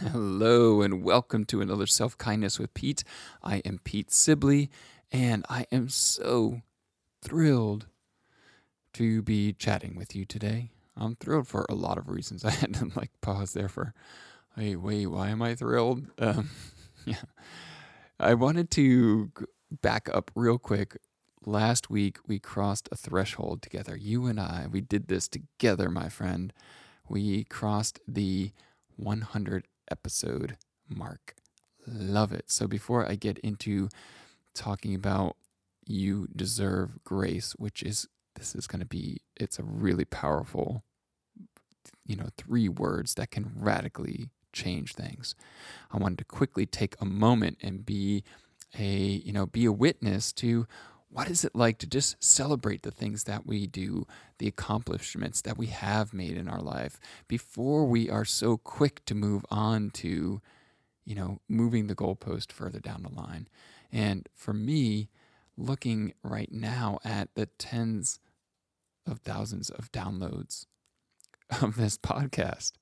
Hello, and welcome to another Self Kindness with Pete. I am Pete Sibley, and I am so thrilled to be chatting with you today. I'm thrilled for a lot of reasons. I had to like pause there for, hey, wait, why am I thrilled? Um, yeah. I wanted to back up real quick. Last week, we crossed a threshold together. You and I, we did this together, my friend. We crossed the 100 episode mark. Love it. So, before I get into talking about you deserve grace, which is this is going to be, it's a really powerful, you know, three words that can radically change things. I wanted to quickly take a moment and be a, you know, be a witness to what is it like to just celebrate the things that we do, the accomplishments that we have made in our life before we are so quick to move on to, you know, moving the goalpost further down the line. And for me, looking right now at the tens of thousands of downloads of this podcast,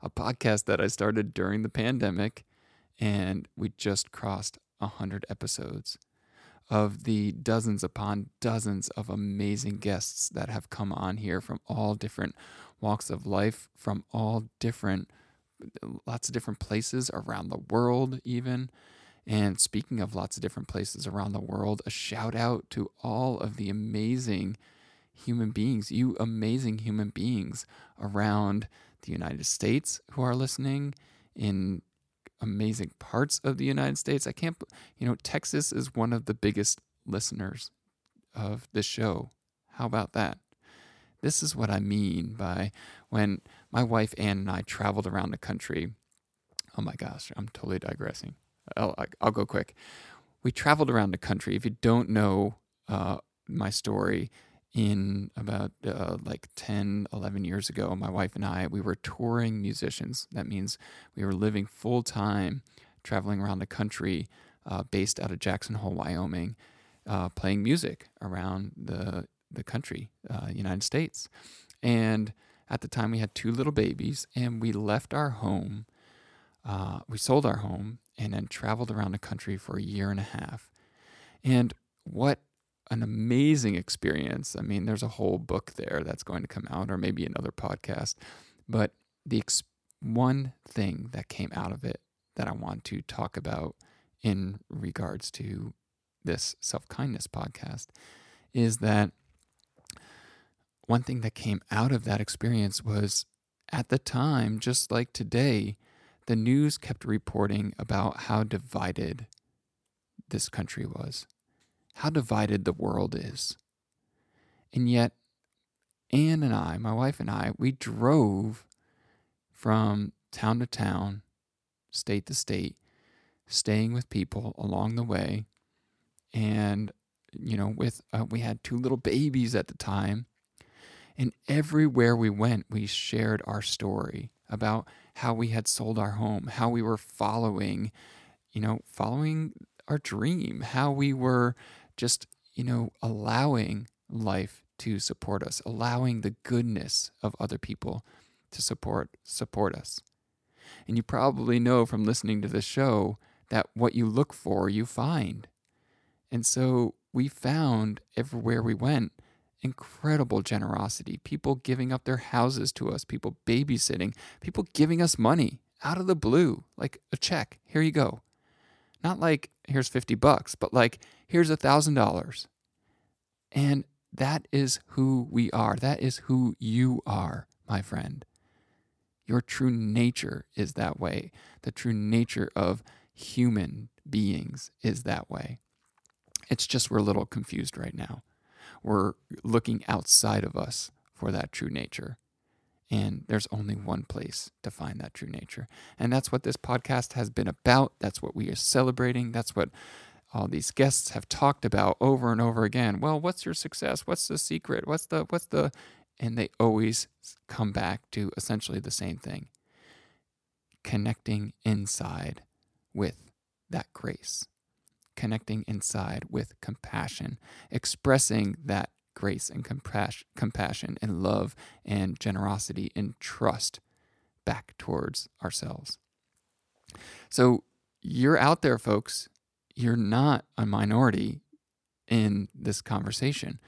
a podcast that I started during the pandemic, and we just crossed 100 episodes of the dozens upon dozens of amazing guests that have come on here from all different walks of life, from all different, lots of different places around the world, even. And speaking of lots of different places around the world, a shout out to all of the amazing human beings, you amazing human beings around the United States who are listening, in amazing parts of the United States. I can't, you know, Texas is one of the biggest listeners of this show. How about that? This is what I mean by when my wife Ann and I traveled around the country. Oh my gosh, I'm totally digressing. I'll, I'll go quick. We traveled around the country. If you don't know uh, my story, in about uh, like 10, 11 years ago, my wife and I, we were touring musicians. That means we were living full time, traveling around the country, uh, based out of Jackson Hole, Wyoming, uh, playing music around the, the country, uh, United States. And at the time, we had two little babies, and we left our home. Uh, we sold our home and then traveled around the country for a year and a half. And what an amazing experience. I mean, there's a whole book there that's going to come out, or maybe another podcast. But the ex- one thing that came out of it that I want to talk about in regards to this self kindness podcast is that one thing that came out of that experience was at the time, just like today, the news kept reporting about how divided this country was how divided the world is. And yet, Anne and I, my wife and I, we drove from town to town, state to state, staying with people along the way. And, you know, with, uh, we had two little babies at the time. And everywhere we went, we shared our story about how we had sold our home, how we were following, you know, following our dream, how we were just, you know, allowing life to support us, allowing the goodness of other people to support support us. And you probably know from listening to this show that what you look for, you find. And so we found everywhere we went incredible generosity, people giving up their houses to us, people babysitting, people giving us money out of the blue, like a check. Here you go. Not like here's 50 bucks, but like here's a thousand dollars. And that is who we are. That is who you are, my friend. Your true nature is that way. The true nature of human beings is that way. It's just we're a little confused right now. We're looking outside of us for that true nature. And there's only one place to find that true nature. And that's what this podcast has been about. That's what we are celebrating. That's what all these guests have talked about over and over again. Well, what's your success? What's the secret? What's the, what's the, and they always come back to essentially the same thing connecting inside with that grace, connecting inside with compassion, expressing that grace and compassion and love and generosity and trust back towards ourselves. So you're out there, folks. You're not a minority in this conversation.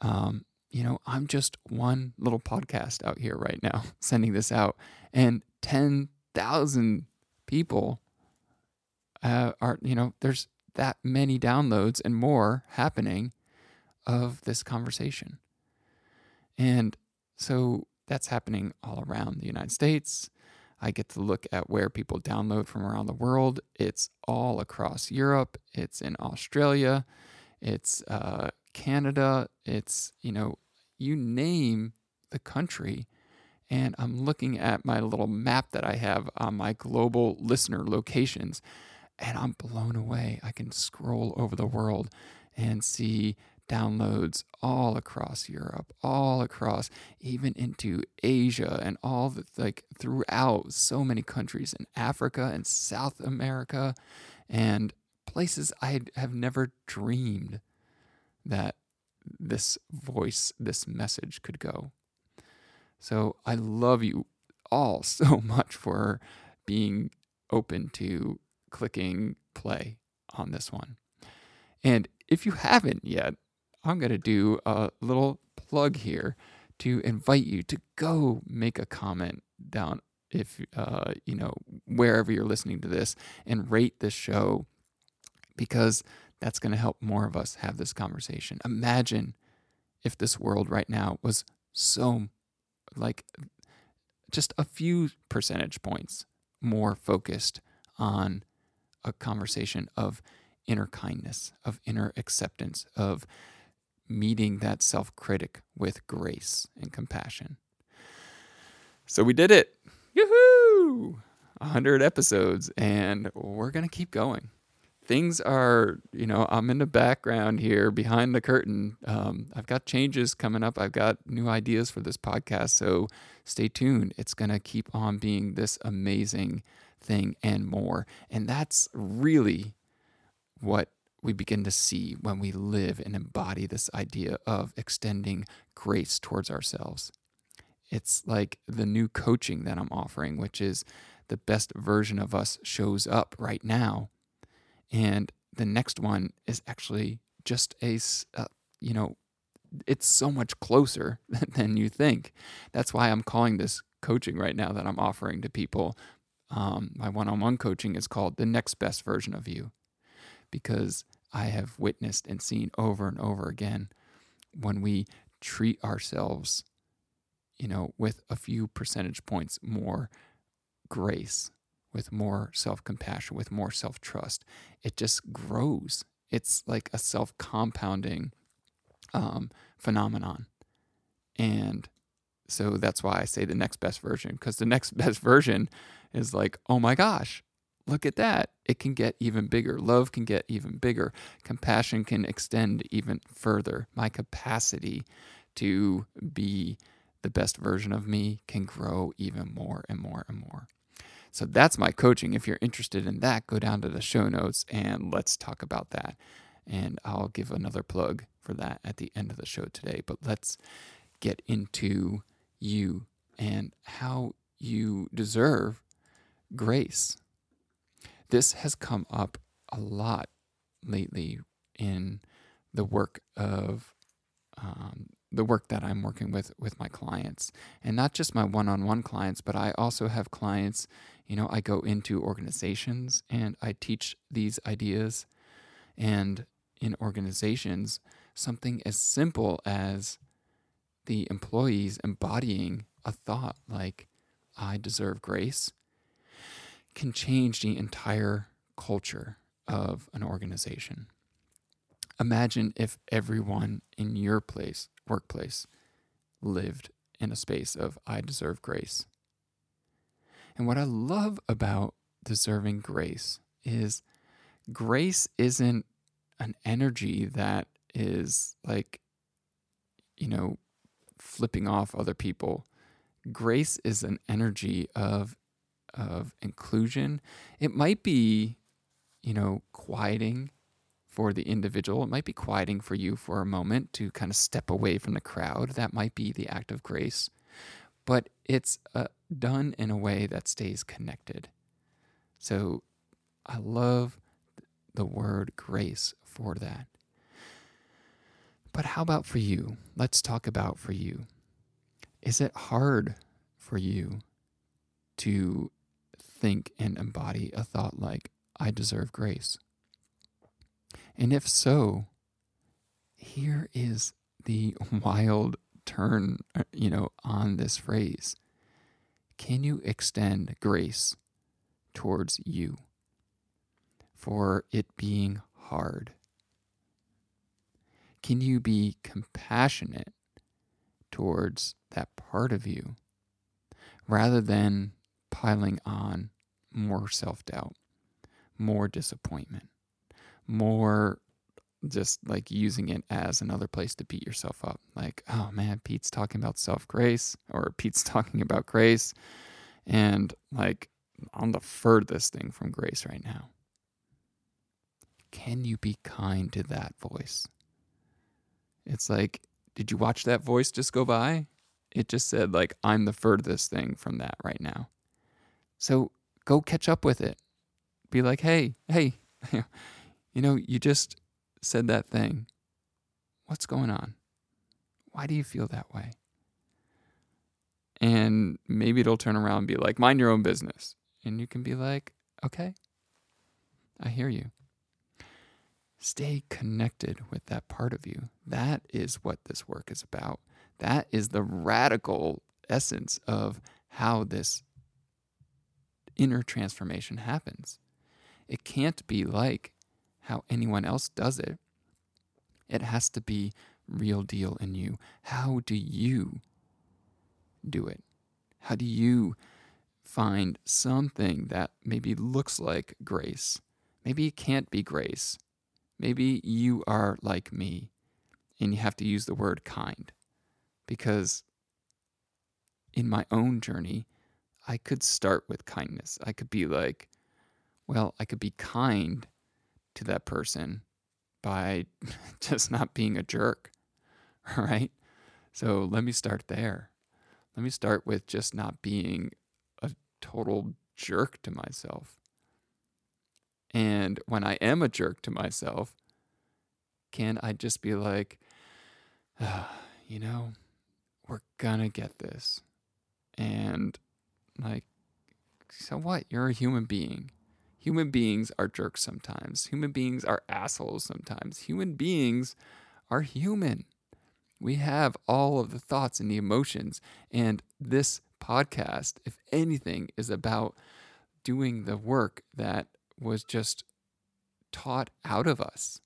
Um, you know, I'm just one little podcast out here right now sending this out, and 10,000 people uh, are, you know, there's that many downloads and more happening of this conversation. And so that's happening all around the United States. I get to look at where people download from around the world. It's all across Europe, it's in Australia, it's uh, Canada, it's, you know, you name the country. And I'm looking at my little map that I have on my global listener locations, and I'm blown away. I can scroll over the world and see downloads all across Europe, all across, even into Asia, and all the, like throughout so many countries in Africa and South America, and places I have never dreamed that this voice, this message could go. So I love you all so much for being open to clicking play on this one. And if you haven't yet, I'm going to do a little plug here to invite you to go make a comment down if uh, you know wherever you're listening to this and rate this show because that's going to help more of us have this conversation. Imagine if this world right now was so like just a few percentage points more focused on a conversation of inner kindness, of inner acceptance, of meeting that self critic with grace and compassion. So we did it. Yoo-hoo! 100 episodes, and we're going to keep going. Things are, you know, I'm in the background here behind the curtain. Um, I've got changes coming up. I've got new ideas for this podcast. So stay tuned. It's going to keep on being this amazing thing and more. And that's really what we begin to see when we live and embody this idea of extending grace towards ourselves. It's like the new coaching that I'm offering, which is the best version of us shows up right now. And the next one is actually just a, uh, you know, it's so much closer than you think. That's why I'm calling this coaching right now that I'm offering to people. Um, my one on one coaching is called The Next Best Version of You because I have witnessed and seen over and over again when we treat ourselves, you know, with a few percentage points more grace, with more self compassion, with more self trust, it just grows. It's like a self compounding um, phenomenon. And so that's why I say the next best version, because the next best version is like, oh my gosh, look at that. It can get even bigger. Love can get even bigger. Compassion can extend even further. My capacity to be the best version of me can grow even more and more and more. So that's my coaching. If you're interested in that, go down to the show notes and let's talk about that. And I'll give another plug for that at the end of the show today. But let's get into you and how you deserve grace this has come up a lot lately in the work of um, the work that I'm working with with my clients, and not just my one-on-one clients, but I also have clients. You know, I go into organizations and I teach these ideas, and in organizations, something as simple as the employees embodying a thought like, "I deserve grace," can change the entire culture of an organization. Imagine if everyone in your place, workplace, lived in a space of I deserve grace. And what I love about deserving grace is grace isn't an energy that is like, you know, flipping off other people. Grace is an energy of of inclusion. It might be, you know, quieting for the individual. It might be quieting for you for a moment to kind of step away from the crowd. That might be the act of grace. But it's uh, done in a way that stays connected. So I love the word grace for that. But how about for you? Let's talk about for you. Is it hard for you to think and embody a thought like, I deserve grace? And if so, here is the wild turn, you know, on this phrase. Can you extend grace towards you for it being hard? Can you be compassionate towards that part of you rather than piling on more self doubt, more disappointment, more just like using it as another place to beat yourself up. Like, oh man, Pete's talking about self grace, or Pete's talking about grace. And like, on the furthest thing from grace right now. Can you be kind to that voice? It's like, did you watch that voice just go by? It just said, like, I'm the furthest thing from that right now. So go catch up with it. Be like, hey, hey, you know, you just said that thing. What's going on? Why do you feel that way? And maybe it'll turn around and be like, mind your own business. And you can be like, okay, I hear you. Stay connected with that part of you. That is what this work is about. That is the radical essence of how this inner transformation happens. It can't be like how anyone else does it. It has to be real deal in you. How do you do it? How do you find something that maybe looks like grace? Maybe it can't be grace. Maybe you are like me and you have to use the word kind because in my own journey, I could start with kindness. I could be like, well, I could be kind to that person by just not being a jerk, right? So let me start there. Let me start with just not being a total jerk to myself. And when I am a jerk to myself, can I just be like, ah, you know, we're gonna get this. And like, so what? You're a human being. Human beings are jerks sometimes. Human beings are assholes sometimes. Human beings are human. We have all of the thoughts and the emotions. And this podcast, if anything, is about doing the work that was just taught out of us,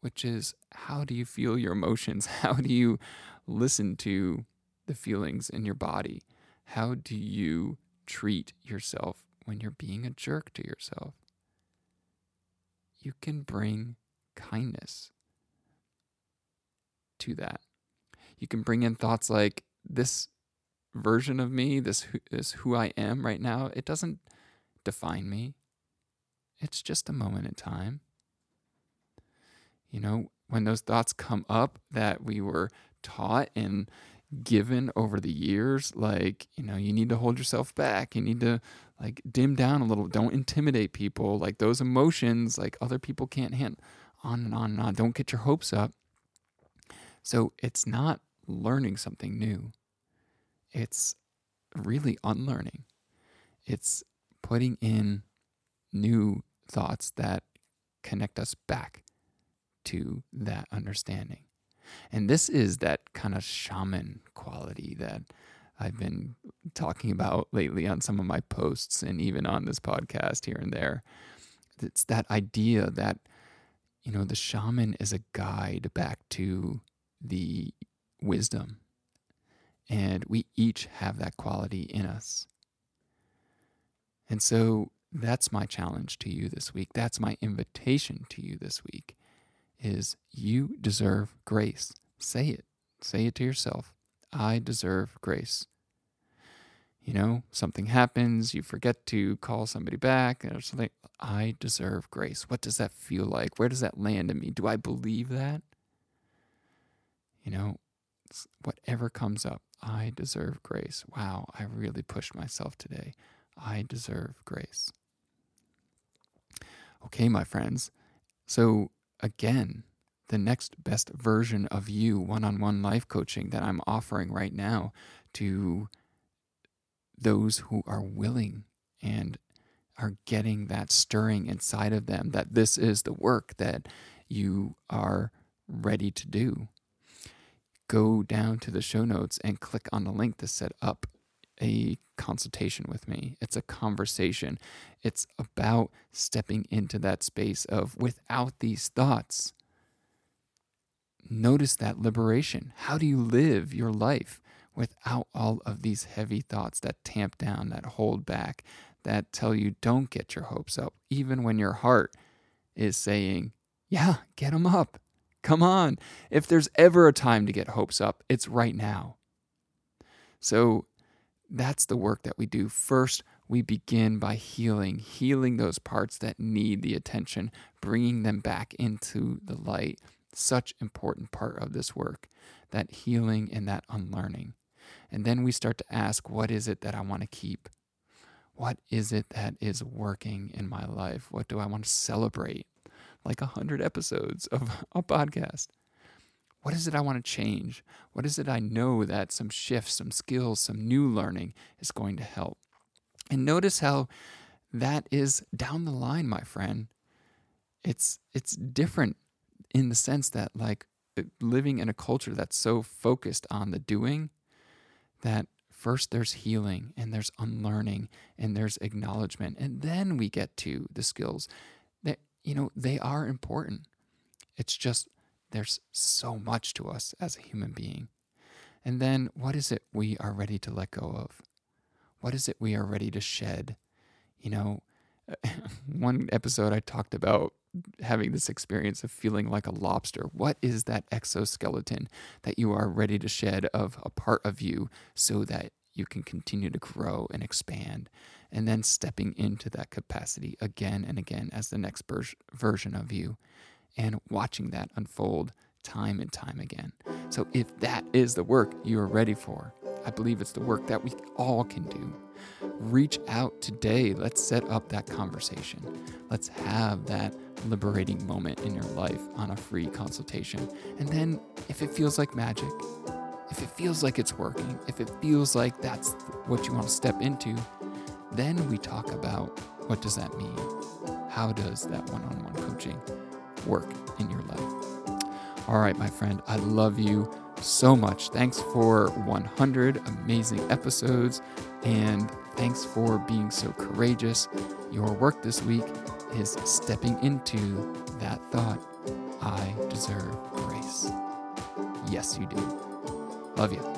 which is how do you feel your emotions? How do you listen to the feelings in your body? How do you treat yourself when you're being a jerk to yourself? You can bring kindness to that. You can bring in thoughts like this version of me, this is who I am right now. It doesn't define me. It's just a moment in time. You know, when those thoughts come up that we were taught and given over the years like you know you need to hold yourself back. You need to like dim down a little. Don't intimidate people. Like those emotions like other people can't handle on and on and on. Don't get your hopes up. So it's not learning something new. It's really unlearning. It's putting in new thoughts that connect us back to that understanding and this is that kind of shaman quality that I've been talking about lately on some of my posts and even on this podcast here and there. It's that idea that, you know, the shaman is a guide back to the wisdom And we each have that quality in us. And so that's my challenge to you this week. That's my invitation to you this week is you deserve grace. Say it. Say it to yourself. I deserve grace. You know, something happens, you forget to call somebody back or something. I deserve grace. What does that feel like? Where does that land in me? Do I believe that? You know, whatever comes up, I deserve grace. Wow, I really pushed myself today. I deserve grace. Okay, my friends. So, again, the next best version of you one on one life coaching that I'm offering right now to those who are willing and are getting that stirring inside of them that this is the work that you are ready to do. Go down to the show notes and click on the link to set up a consultation with me. It's a conversation. It's about stepping into that space of without these thoughts. Notice that liberation. How do you live your life without all of these heavy thoughts that tamp down, that hold back, that tell you don't get your hopes up, even when your heart is saying, Yeah, get them up. Come on. If there's ever a time to get hopes up, it's right now. So that's the work that we do. First, we begin by healing, healing those parts that need the attention, bringing them back into the light. Such important part of this work, that healing and that unlearning. And then we start to ask, what is it that I want to keep? What is it that is working in my life? What do I want to celebrate? Like a hundred episodes of a podcast. What is it I want to change? What is it I know that some shifts, some skills, some new learning is going to help? And notice how that is down the line, my friend. It's it's different in the sense that like uh, living in a culture that's so focused on the doing that first there's healing and there's unlearning and there's acknowledgement and then we get to the skills that you know they are important it's just there's so much to us as a human being. And then what is it we are ready to let go of? What is it we are ready to shed? You know, one episode I talked about having this experience of feeling like a lobster. What is that exoskeleton that you are ready to shed of a part of you so that you can continue to grow and expand? And then stepping into that capacity again and again as the next version of you and watching that unfold time and time again. So, if that is the work you are ready for, I believe it's the work that we all can do. Reach out today. Let's set up that conversation. Let's have that liberating moment in your life on a free consultation. And then, if it feels like magic, if it feels like it's working, if it feels like that's what you want to step into, then we talk about what does that mean? How does that one on one coaching work in your life. All right, my friend, I love you so much. Thanks for 100 amazing episodes and thanks for being so courageous. Your work this week is stepping into that thought I deserve grace. Yes, you do. Love you.